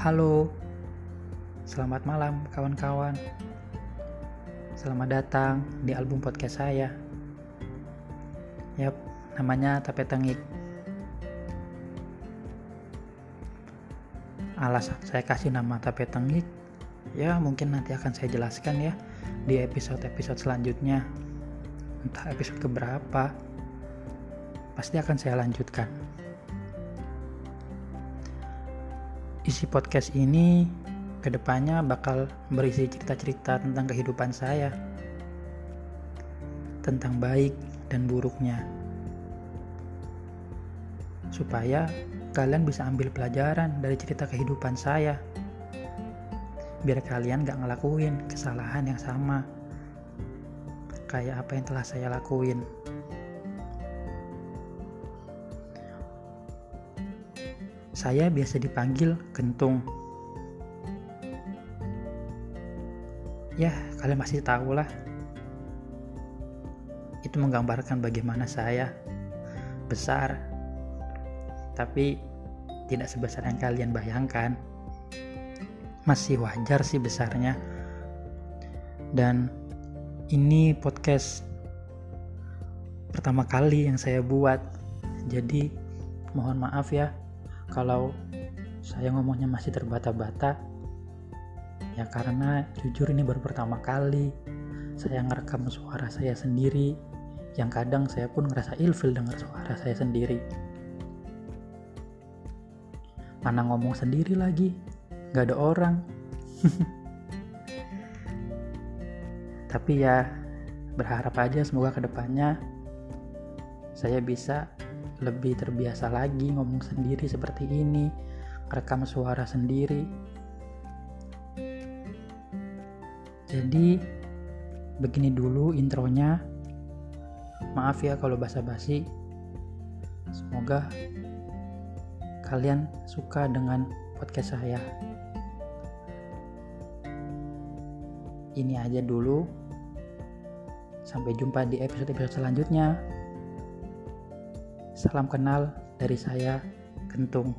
Halo, selamat malam kawan-kawan. Selamat datang di album podcast saya. Yap, namanya Tape Tengik. Alasan saya kasih nama Tape Tengik, ya mungkin nanti akan saya jelaskan ya di episode-episode selanjutnya. Entah episode keberapa, pasti akan saya lanjutkan. Isi podcast ini ke depannya bakal berisi cerita-cerita tentang kehidupan saya. Tentang baik dan buruknya. Supaya kalian bisa ambil pelajaran dari cerita kehidupan saya. Biar kalian gak ngelakuin kesalahan yang sama. Kayak apa yang telah saya lakuin Saya biasa dipanggil Kentung. Ya, kalian masih tahu lah. Itu menggambarkan bagaimana saya besar, tapi tidak sebesar yang kalian bayangkan. Masih wajar sih besarnya. Dan ini podcast pertama kali yang saya buat. Jadi mohon maaf ya kalau saya ngomongnya masih terbata-bata ya karena jujur ini baru pertama kali saya ngerekam suara saya sendiri. Yang kadang saya pun ngerasa ilfil dengar suara saya sendiri. Mana ngomong sendiri lagi gak ada orang. Tapi ya berharap aja semoga ke depannya saya bisa lebih terbiasa lagi ngomong sendiri seperti ini, rekam suara sendiri. Jadi begini dulu intronya. Maaf ya kalau basa-basi. Semoga kalian suka dengan podcast saya. Ini aja dulu. Sampai jumpa di episode-episode selanjutnya. Salam kenal dari saya, Kentung.